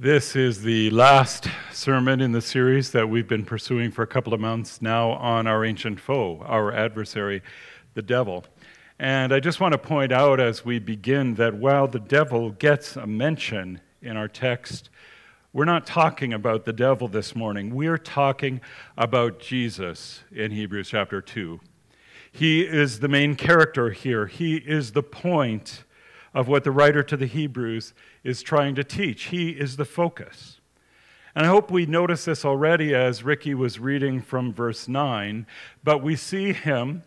This is the last sermon in the series that we've been pursuing for a couple of months now on our ancient foe, our adversary, the devil. And I just want to point out as we begin that while the devil gets a mention in our text, we're not talking about the devil this morning. We're talking about Jesus in Hebrews chapter 2. He is the main character here, he is the point of what the writer to the Hebrews is trying to teach. He is the focus. And I hope we notice this already as Ricky was reading from verse 9. But we see him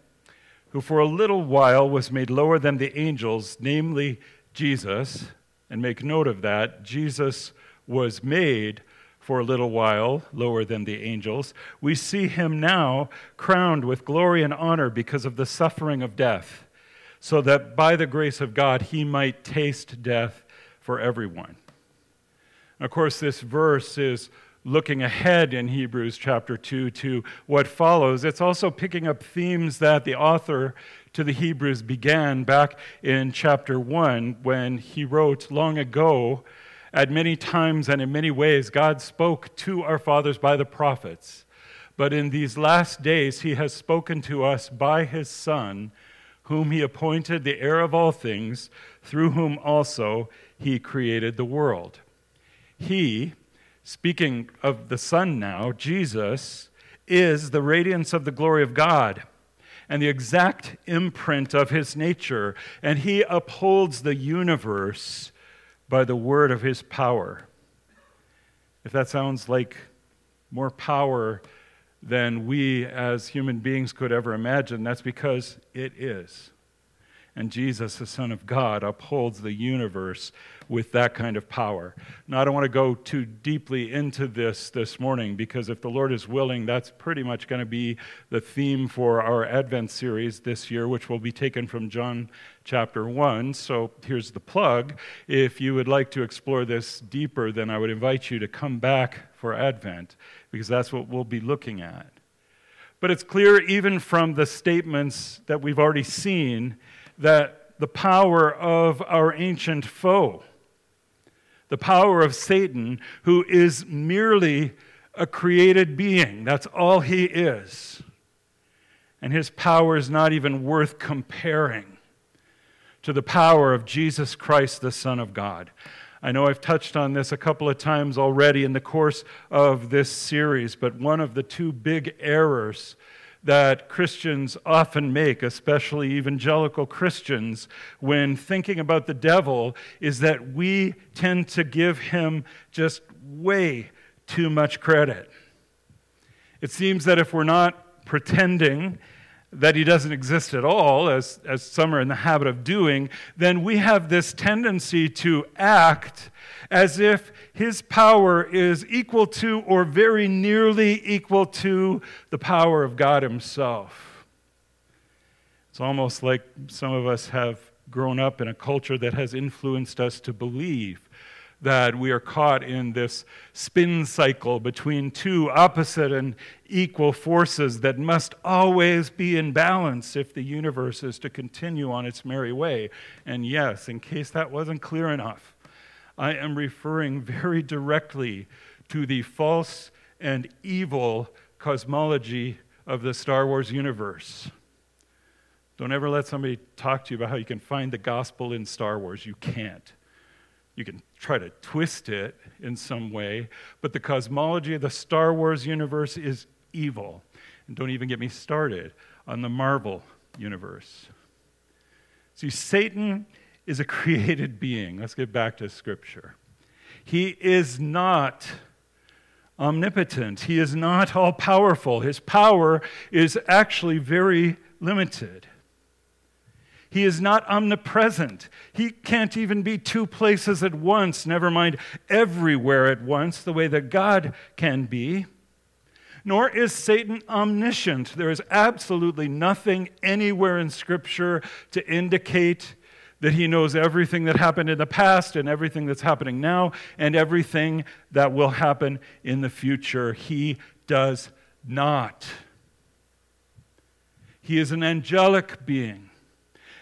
who for a little while was made lower than the angels, namely Jesus. And make note of that. Jesus was made for a little while lower than the angels. We see him now crowned with glory and honor because of the suffering of death so that by the grace of God he might taste death for everyone. Of course, this verse is looking ahead in Hebrews chapter 2 to what follows. It's also picking up themes that the author to the Hebrews began back in chapter 1 when he wrote long ago. At many times and in many ways, God spoke to our fathers by the prophets. But in these last days, he has spoken to us by his Son whom he appointed the heir of all things, through whom also he created the world. He, speaking of the Son now, Jesus, is the radiance of the glory of God and the exact imprint of his nature, and he upholds the universe by the word of his power. If that sounds like more power than we as human beings could ever imagine. That's because it is. And Jesus, the Son of God, upholds the universe with that kind of power. Now, I don't want to go too deeply into this this morning because if the Lord is willing, that's pretty much going to be the theme for our Advent series this year, which will be taken from John chapter 1. So here's the plug. If you would like to explore this deeper, then I would invite you to come back for Advent because that's what we'll be looking at. But it's clear, even from the statements that we've already seen, that the power of our ancient foe, the power of Satan, who is merely a created being, that's all he is. And his power is not even worth comparing to the power of Jesus Christ, the Son of God. I know I've touched on this a couple of times already in the course of this series, but one of the two big errors that Christians often make, especially evangelical Christians, when thinking about the devil, is that we tend to give him just way too much credit. It seems that if we're not pretending that he doesn't exist at all, as, as some are in the habit of doing, then we have this tendency to act as if his power is equal to or very nearly equal to the power of God himself. It's almost like some of us have grown up in a culture that has influenced us to believe that we are caught in this spin cycle between two opposite and equal forces that must always be in balance if the universe is to continue on its merry way. And yes, in case that wasn't clear enough, I am referring very directly to the false and evil cosmology of the Star Wars universe. Don't ever let somebody talk to you about how you can find the gospel in Star Wars. You can't. You can try to twist it in some way, but the cosmology of the Star Wars universe is evil. And don't even get me started on the Marvel universe. See, Satan is a created being. Let's get back to Scripture. He is not omnipotent, he is not all powerful. His power is actually very limited. He is not omnipresent. He can't even be two places at once, never mind everywhere at once, the way that God can be. Nor is Satan omniscient. There is absolutely nothing anywhere in Scripture to indicate that he knows everything that happened in the past and everything that's happening now and everything that will happen in the future. He does not. He is an angelic being.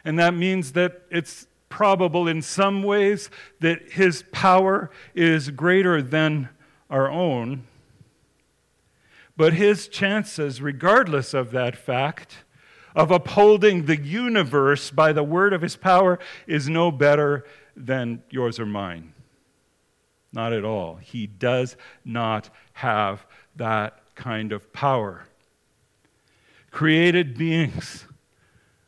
And that means that it's probable in some ways that his power is greater than our own. But his chances, regardless of that fact, of upholding the universe by the word of his power is no better than yours or mine. Not at all. He does not have that kind of power. Created beings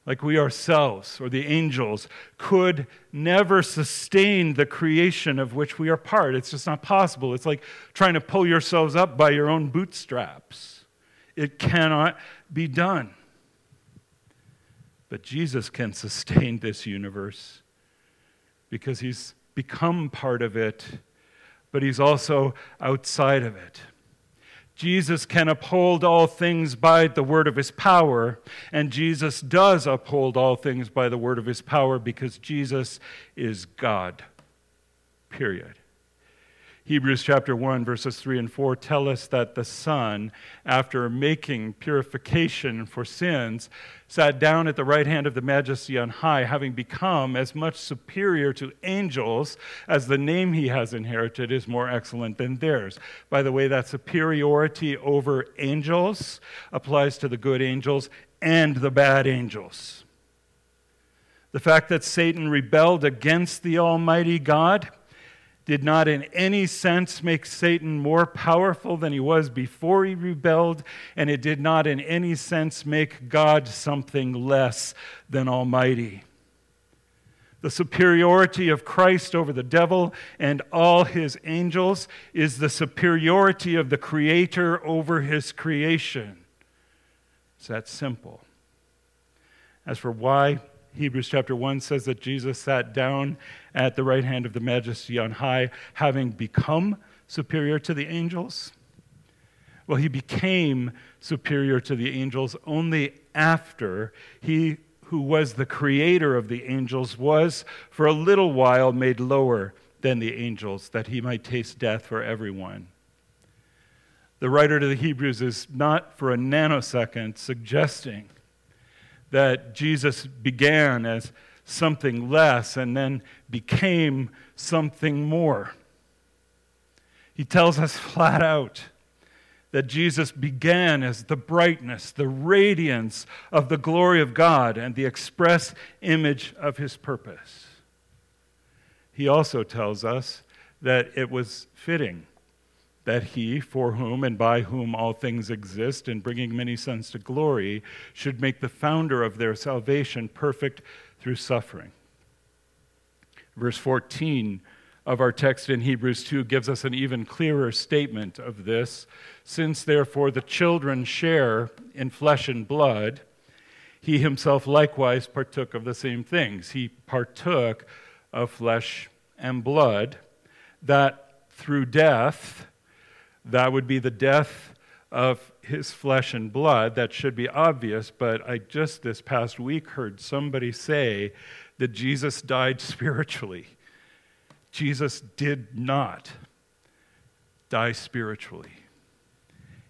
like we ourselves or the angels, could never sustain the creation of which we are part. It's just not possible. It's like trying to pull yourselves up by your own bootstraps. It cannot be done. But Jesus can sustain this universe because he's become part of it, but he's also outside of it. Jesus can uphold all things by the word of his power, and Jesus does uphold all things by the word of his power because Jesus is God. Period. Hebrews chapter 1, verses 3 and 4 tell us that the Son, after making purification for sins, sat down at the right hand of the majesty on high, having become as much superior to angels as the name he has inherited is more excellent than theirs. By the way, that superiority over angels applies to the good angels and the bad angels. The fact that Satan rebelled against the Almighty God did not in any sense make Satan more powerful than he was before he rebelled, and it did not in any sense make God something less than Almighty. The superiority of Christ over the devil and all his angels is the superiority of the Creator over his creation. It's that simple. As for why Hebrews chapter 1 says that Jesus sat down at the right hand of the majesty on high, having become superior to the angels. Well, he became superior to the angels only after he who was the creator of the angels was for a little while made lower than the angels, that he might taste death for everyone. The writer to the Hebrews is not for a nanosecond suggesting that Jesus began as something less and then became something more. He tells us flat out that Jesus began as the brightness, the radiance of the glory of God, and the express image of his purpose. He also tells us that it was fitting that he, for whom and by whom all things exist, and bringing many sons to glory, should make the founder of their salvation perfect through suffering. Verse 14 of our text in Hebrews 2 gives us an even clearer statement of this. Since, therefore, the children share in flesh and blood, he himself likewise partook of the same things. He partook of flesh and blood, that through death, that would be the death of his flesh and blood. That should be obvious, but I just this past week heard somebody say that Jesus died spiritually. Jesus did not die spiritually.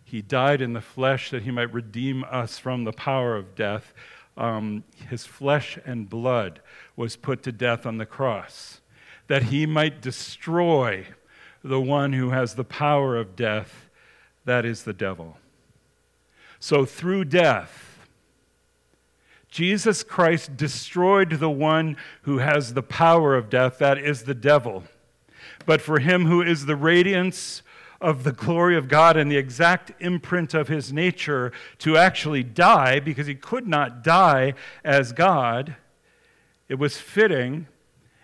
He died in the flesh that he might redeem us from the power of death. Um, his flesh and blood was put to death on the cross, that he might destroy the one who has the power of death, that is the devil. So through death, Jesus Christ destroyed the one who has the power of death, that is the devil. But for him who is the radiance of the glory of God and the exact imprint of his nature to actually die, because he could not die as God, it was fitting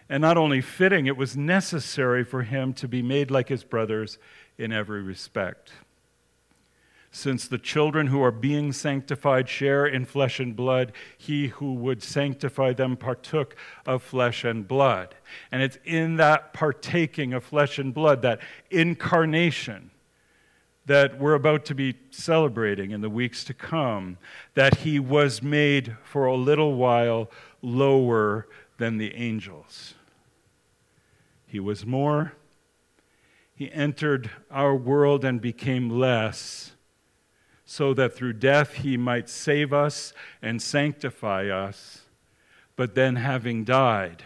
and not only fitting, it was necessary for him to be made like his brothers in every respect. Since the children who are being sanctified share in flesh and blood, he who would sanctify them partook of flesh and blood. And it's in that partaking of flesh and blood, that incarnation, that we're about to be celebrating in the weeks to come, that he was made for a little while lower than the angels. He was more. He entered our world and became less, so that through death he might save us and sanctify us. But then, having died,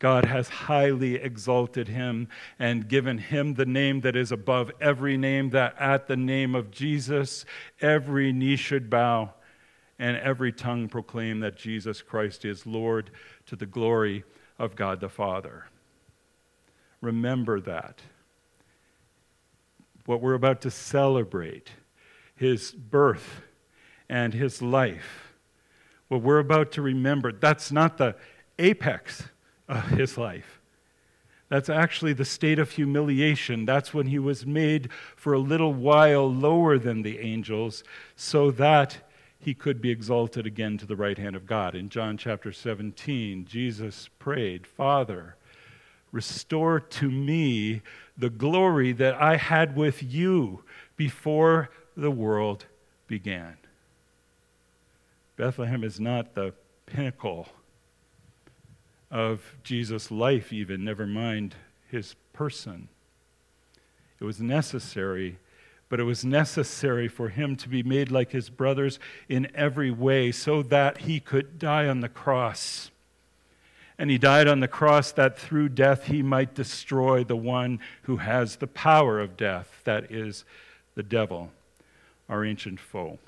God has highly exalted him and given him the name that is above every name, that at the name of Jesus, every knee should bow and every tongue proclaim that Jesus Christ is Lord to the glory of God the Father. Remember that. What we're about to celebrate, his birth and his life, what we're about to remember, that's not the apex of his life. That's actually the state of humiliation. That's when he was made for a little while lower than the angels, so that he could be exalted again to the right hand of God. In John chapter 17, Jesus prayed, Father, restore to me the glory that I had with you before the world began. Bethlehem is not the pinnacle of Jesus' life, even, never mind his person. It was necessary, but it was necessary for him to be made like his brothers in every way so that he could die on the cross. And he died on the cross that through death he might destroy the one who has the power of death, that is, the devil, our ancient foe.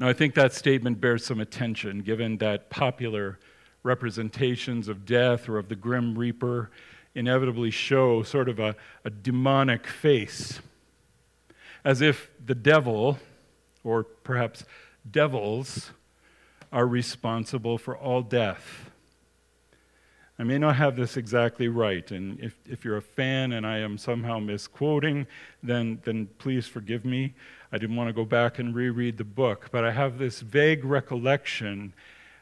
Now, I think that statement bears some attention given that popular representations of death or of the grim reaper inevitably show sort of a, a demonic face, as if the devil, or perhaps devils, are responsible for all death. I may not have this exactly right, and if, if you're a fan and I am somehow misquoting, then, then please forgive me. I didn't want to go back and reread the book, but I have this vague recollection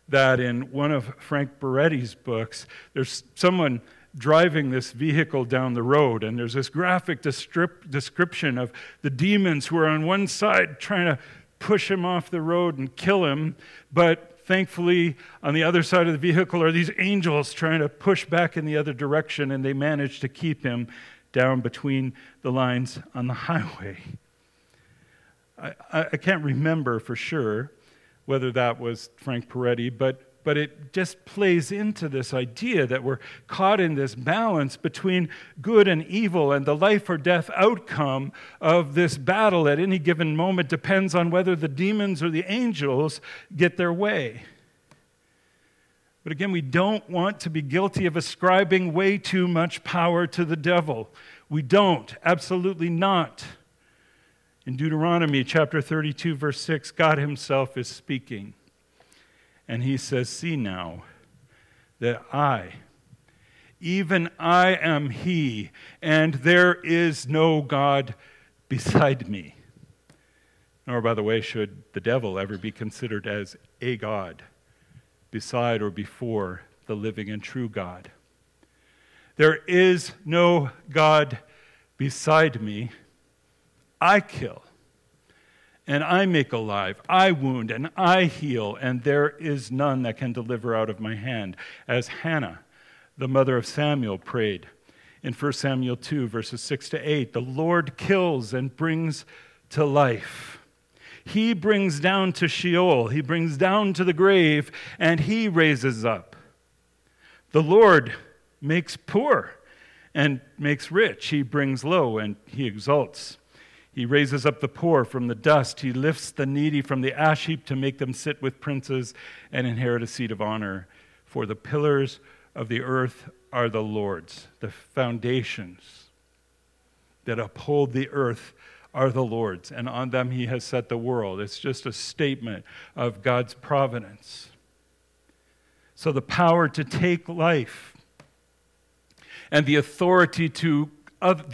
that in one of Frank Peretti's books, there's someone driving this vehicle down the road, and there's this graphic description of the demons who are on one side trying to push him off the road and kill him, but thankfully, on the other side of the vehicle are these angels trying to push back in the other direction, and they manage to keep him down between the lines on the highway. I, I can't remember for sure whether that was Frank Peretti, but, but it just plays into this idea that we're caught in this balance between good and evil, and the life or death outcome of this battle at any given moment depends on whether the demons or the angels get their way. But again, we don't want to be guilty of ascribing way too much power to the devil. We don't, absolutely not. In Deuteronomy chapter 32, verse 6, God Himself is speaking. And He says, See now that I, even I am He, and there is no God beside me. Nor, by the way, should the devil ever be considered as a God beside or before the living and true God. There is no God beside me I kill, and I make alive, I wound, and I heal, and there is none that can deliver out of my hand, as Hannah, the mother of Samuel, prayed in 1 Samuel 2, verses 6 to 8. The Lord kills and brings to life. He brings down to Sheol, he brings down to the grave, and he raises up. The Lord makes poor and makes rich. He brings low and he exalts. He raises up the poor from the dust. He lifts the needy from the ash heap to make them sit with princes and inherit a seat of honor. For the pillars of the earth are the Lord's, the foundations that uphold the earth are the Lord's, and on them he has set the world. It's just a statement of God's providence. So the power to take life and the authority to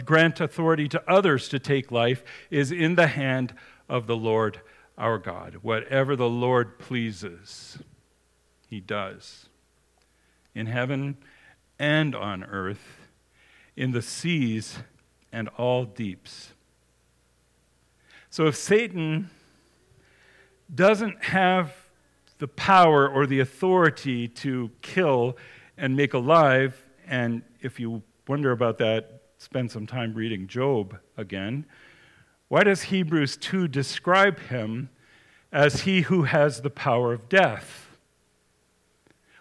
grant authority to others to take life is in the hand of the Lord our God. Whatever the Lord pleases, he does. In heaven and on earth, in the seas and all deeps. So if Satan doesn't have the power or the authority to kill and make alive, and if you wonder about that, spend some time reading Job again. Why does Hebrews 2 describe him as he who has the power of death?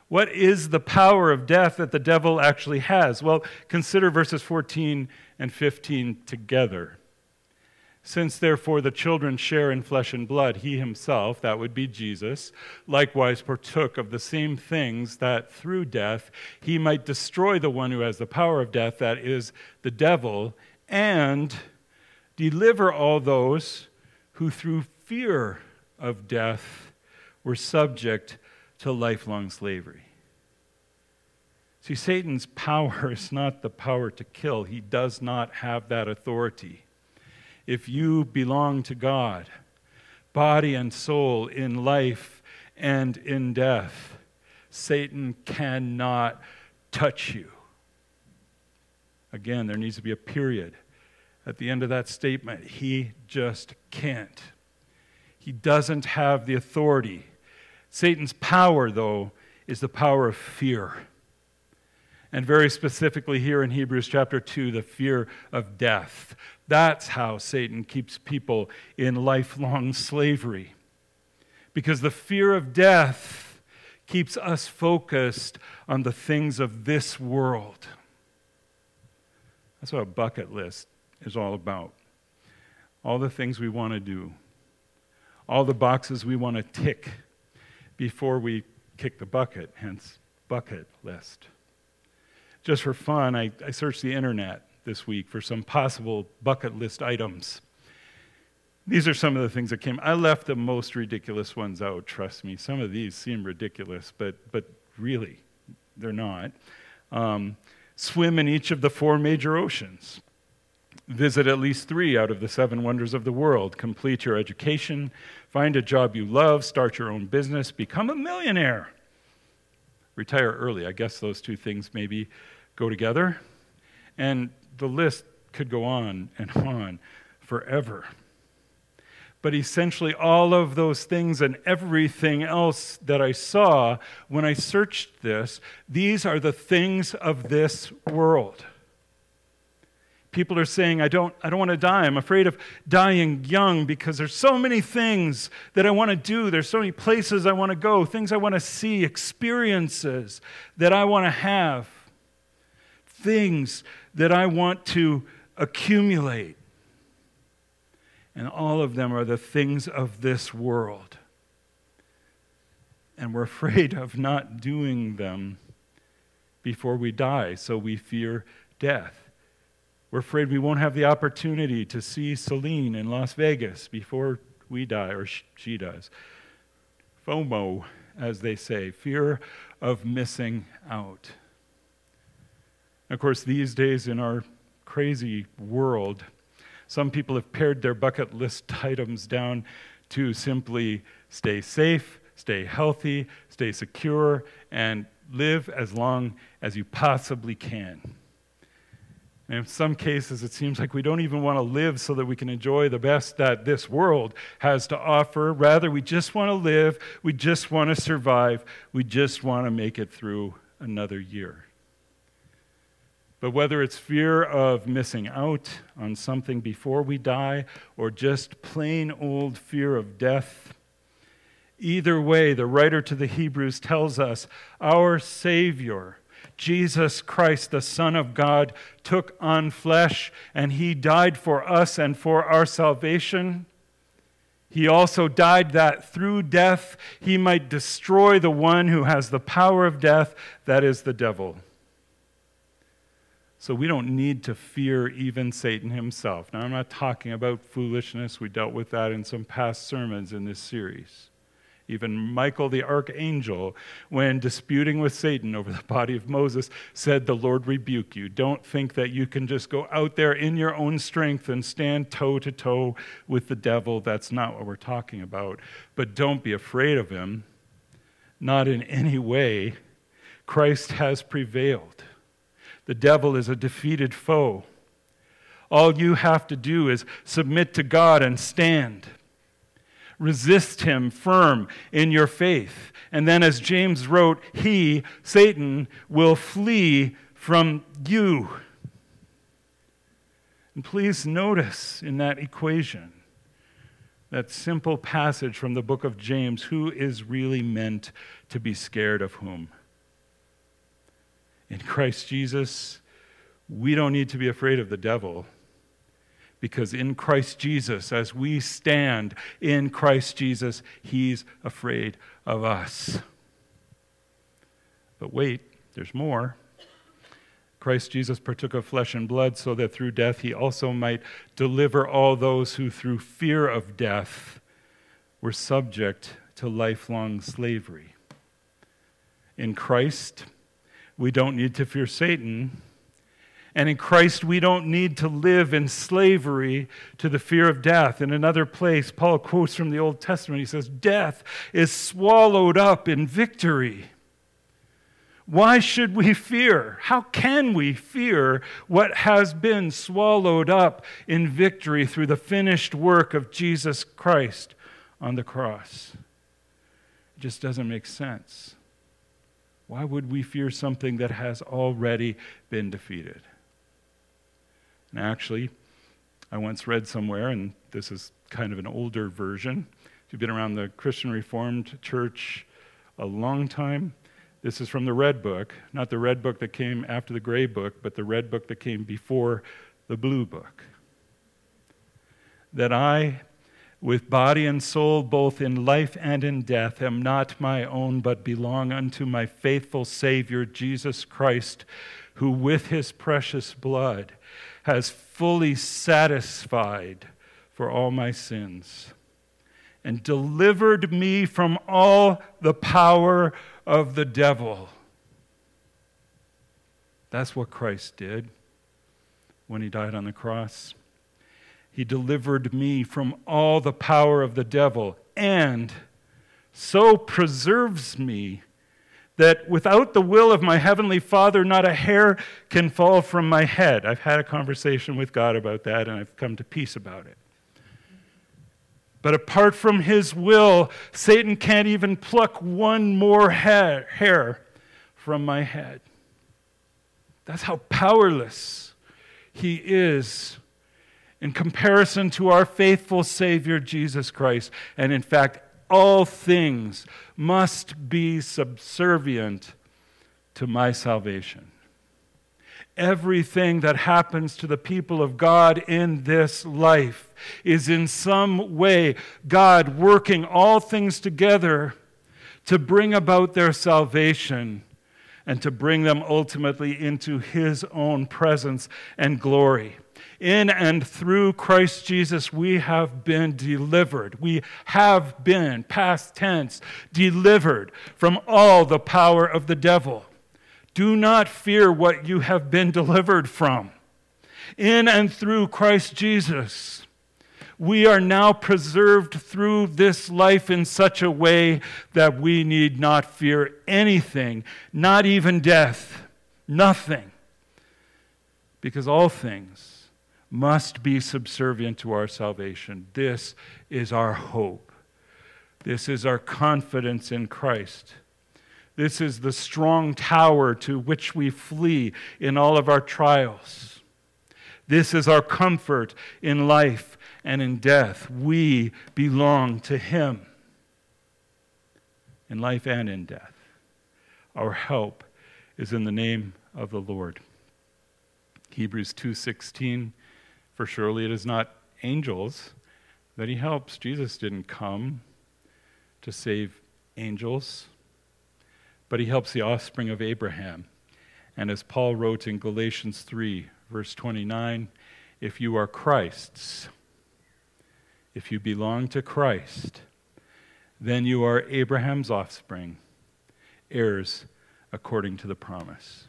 What is the power of death that the devil actually has? Well, consider verses 14 and 15 together. Since therefore the children share in flesh and blood, he himself, that would be Jesus, likewise partook of the same things that through death he might destroy the one who has the power of death, that is, the devil, and deliver all those who through fear of death were subject to lifelong slavery. See, Satan's power is not the power to kill, he does not have that authority. If you belong to God, body and soul, in life and in death, Satan cannot touch you. Again, there needs to be a period at the end of that statement. He just can't. He doesn't have the authority Satan's power, though, is the power of fear. And very specifically here in Hebrews chapter 2, the fear of death. That's how Satan keeps people in lifelong slavery. Because the fear of death keeps us focused on the things of this world. That's what a bucket list is all about. All the things we want to do, all the boxes we want to tick before we kick the bucket, hence bucket list. Just for fun, I, I searched the internet this week for some possible bucket list items. These are some of the things that came. I left the most ridiculous ones out, trust me. Some of these seem ridiculous, but, but really, they're not. Um, swim in each of the four major oceans. Visit at least three out of the seven wonders of the world. Complete your education. Find a job you love. Start your own business. Become a millionaire. Retire early. I guess those two things maybe go together. And the list could go on and on forever. But essentially, all of those things and everything else that I saw when I searched this, these are the things of this world. People are saying, I don't, I don't want to die. I'm afraid of dying young because there's so many things that I want to do. There's so many places I want to go, things I want to see, experiences that I want to have, things that I want to accumulate. And all of them are the things of this world. And we're afraid of not doing them before we die, so we fear death. We're afraid we won't have the opportunity to see Celine in Las Vegas before we die or she does. FOMO, as they say, fear of missing out. Of course, these days in our crazy world, some people have pared their bucket list items down to simply stay safe, stay healthy, stay secure, and live as long as you possibly can. And in some cases, it seems like we don't even want to live so that we can enjoy the best that this world has to offer. Rather, we just want to live, we just want to survive, we just want to make it through another year. But whether it's fear of missing out on something before we die or just plain old fear of death, either way, the writer to the Hebrews tells us our Savior Jesus Christ, the Son of God, took on flesh and he died for us and for our salvation. He also died that through death he might destroy the one who has the power of death, that is the devil. So we don't need to fear even Satan himself. Now, I'm not talking about foolishness. We dealt with that in some past sermons in this series. Even Michael the archangel, when disputing with Satan over the body of Moses, said, The Lord rebuke you. Don't think that you can just go out there in your own strength and stand toe to toe with the devil. That's not what we're talking about. But don't be afraid of him. Not in any way. Christ has prevailed. The devil is a defeated foe. All you have to do is submit to God and stand. Resist him firm in your faith. And then, as James wrote, he, Satan, will flee from you. And please notice in that equation, that simple passage from the book of James, who is really meant to be scared of whom? In Christ Jesus, we don't need to be afraid of the devil because in Christ Jesus, as we stand in Christ Jesus, he's afraid of us. But wait, there's more. Christ Jesus partook of flesh and blood so that through death he also might deliver all those who through fear of death were subject to lifelong slavery. In Christ, we don't need to fear Satan. And in Christ, we don't need to live in slavery to the fear of death. In another place, Paul quotes from the Old Testament. He says, Death is swallowed up in victory. Why should we fear? How can we fear what has been swallowed up in victory through the finished work of Jesus Christ on the cross? It just doesn't make sense. Why would we fear something that has already been defeated? And actually, I once read somewhere, and this is kind of an older version. If you've been around the Christian Reformed Church a long time, this is from the Red Book, not the Red Book that came after the Gray Book, but the Red Book that came before the Blue Book. That I, with body and soul, both in life and in death, am not my own, but belong unto my faithful Savior, Jesus Christ, who with his precious blood has fully satisfied for all my sins and delivered me from all the power of the devil. That's what Christ did when he died on the cross. He delivered me from all the power of the devil and so preserves me that without the will of my heavenly Father, not a hair can fall from my head. I've had a conversation with God about that and I've come to peace about it. But apart from his will, Satan can't even pluck one more hair, from my head. That's how powerless he is in comparison to our faithful Savior, Jesus Christ. And in fact, all things must be subservient to my salvation everything that happens to the people of God in this life is in some way God working all things together to bring about their salvation and to bring them ultimately into His own presence and glory. In and through Christ Jesus, we have been delivered. We have been, past tense, delivered from all the power of the devil. Do not fear what you have been delivered from. In and through Christ Jesus, we are now preserved through this life in such a way that we need not fear anything, not even death, nothing. Because all things must be subservient to our salvation. This is our hope. This is our confidence in Christ. This is the strong tower to which we flee in all of our trials. This is our comfort in life and in death. We belong to Him in life and in death. Our help is in the name of the Lord. Hebrews 2:16 For surely it is not angels that he helps. Jesus didn't come to save angels but he helps the offspring of Abraham. And as Paul wrote in Galatians 3, verse 29, if you are Christ's, if you belong to Christ, then you are Abraham's offspring, heirs according to the promise.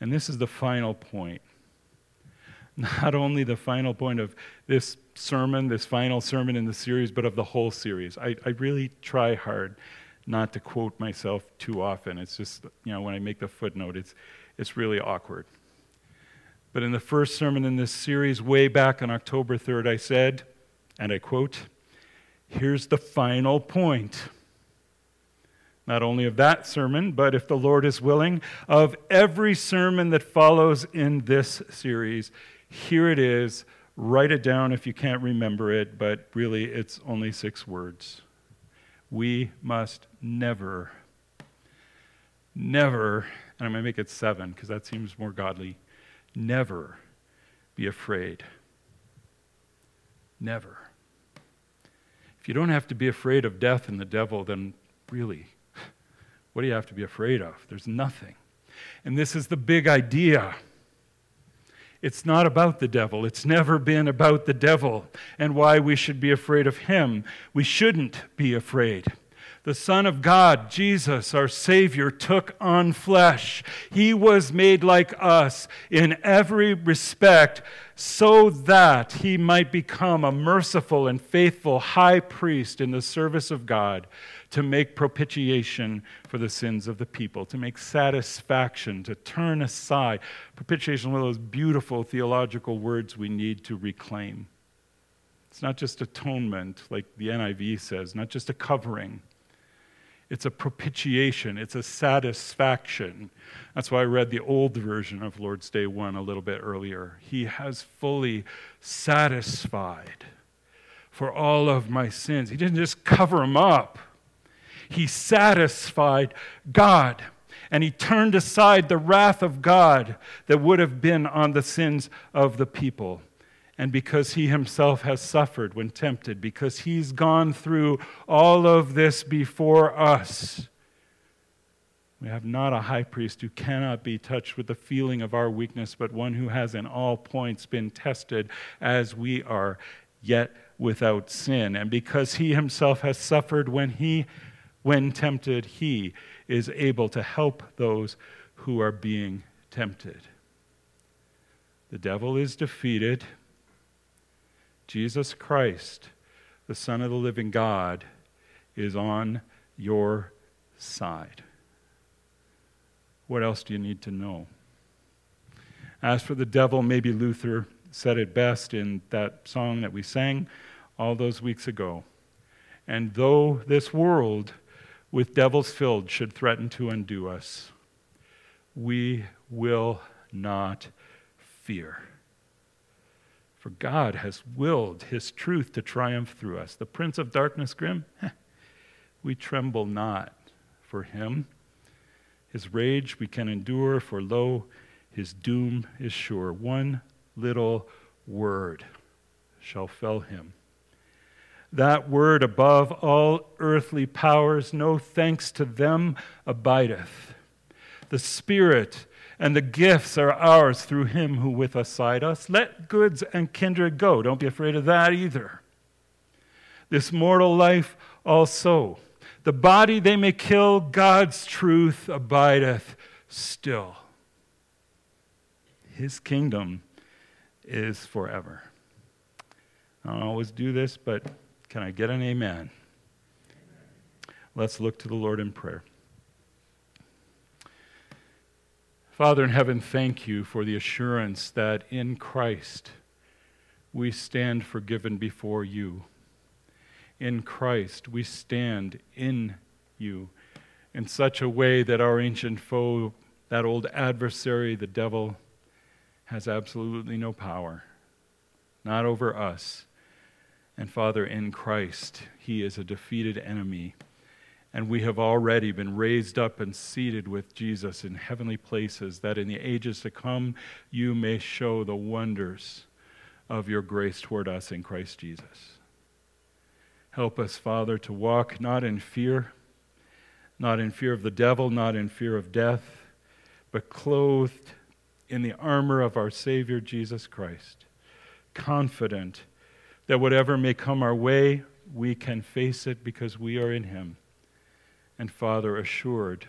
And this is the final point. Not only the final point of this sermon, this final sermon in the series, but of the whole series. I, I really try hard not to quote myself too often. It's just, you know, when I make the footnote, it's, it's really awkward. But in the first sermon in this series, way back on October 3rd, I said, and I quote, Here's the final point. Not only of that sermon, but if the Lord is willing, of every sermon that follows in this series. Here it is. Write it down if you can't remember it, but really it's only six words we must never, never, And I'm going to make it seven because that seems more godly. Never be afraid. Never. If you don't have to be afraid of death and the devil, then really, what do you have to be afraid of? There's nothing. And this is the big idea. It's not about the devil. It's never been about the devil and why we should be afraid of him. We shouldn't be afraid. The Son of God, Jesus, our Savior, took on flesh. He was made like us in every respect so that he might become a merciful and faithful high priest in the service of God to make propitiation for the sins of the people, to make satisfaction, to turn aside. Propitiation, is one of those beautiful theological words we need to reclaim. It's not just atonement, like the NIV says, not just a covering it's a propitiation, it's a satisfaction. That's why I read the old version of Lord's Day 1 a little bit earlier. He has fully satisfied for all of my sins. He didn't just cover them up, He satisfied God. And he turned aside the wrath of God that would have been on the sins of the people and because he himself has suffered when tempted, because he's gone through all of this before us. We have not a high priest who cannot be touched with the feeling of our weakness, but one who has in all points been tested as we are, yet without sin. And because he himself has suffered when he when tempted, he is able to help those who are being tempted. The devil is defeated Jesus Christ, the Son of the living God, is on your side. What else do you need to know? As for the devil, maybe Luther said it best in that song that we sang all those weeks ago. And though this world with devils filled should threaten to undo us, we will not fear. For God has willed his truth to triumph through us. The prince of darkness, grim, we tremble not for him. His rage we can endure, for lo, his doom is sure. One little word shall fell him. That word above all earthly powers, no thanks to them abideth. The Spirit and the gifts are ours through him who with us side us. Let goods and kindred go. Don't be afraid of that either. This mortal life also. The body they may kill, God's truth abideth still. His kingdom is forever. I don't always do this, but can I get an amen? Let's look to the Lord in prayer. Father in heaven, thank you for the assurance that in Christ we stand forgiven before you. In Christ we stand in you in such a way that our ancient foe, that old adversary, the devil, has absolutely no power, not over us. And Father, in Christ, he is a defeated enemy and we have already been raised up and seated with Jesus in heavenly places, that in the ages to come you may show the wonders of your grace toward us in Christ Jesus. Help us, Father, to walk not in fear, not in fear of the devil, not in fear of death, but clothed in the armor of our Savior Jesus Christ, confident that whatever may come our way, we can face it because we are in Him and Father, assured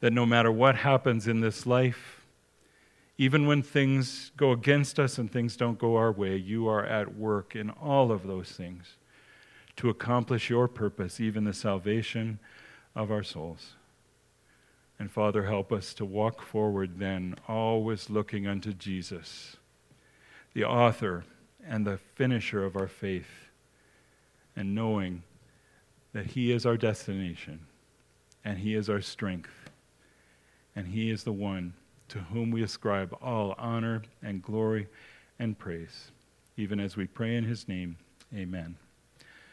that no matter what happens in this life, even when things go against us and things don't go our way, you are at work in all of those things to accomplish your purpose, even the salvation of our souls. And Father, help us to walk forward then, always looking unto Jesus, the author and the finisher of our faith, and knowing that He is our destination, and He is our strength, and He is the one to whom we ascribe all honor and glory and praise. Even as we pray in His name, amen.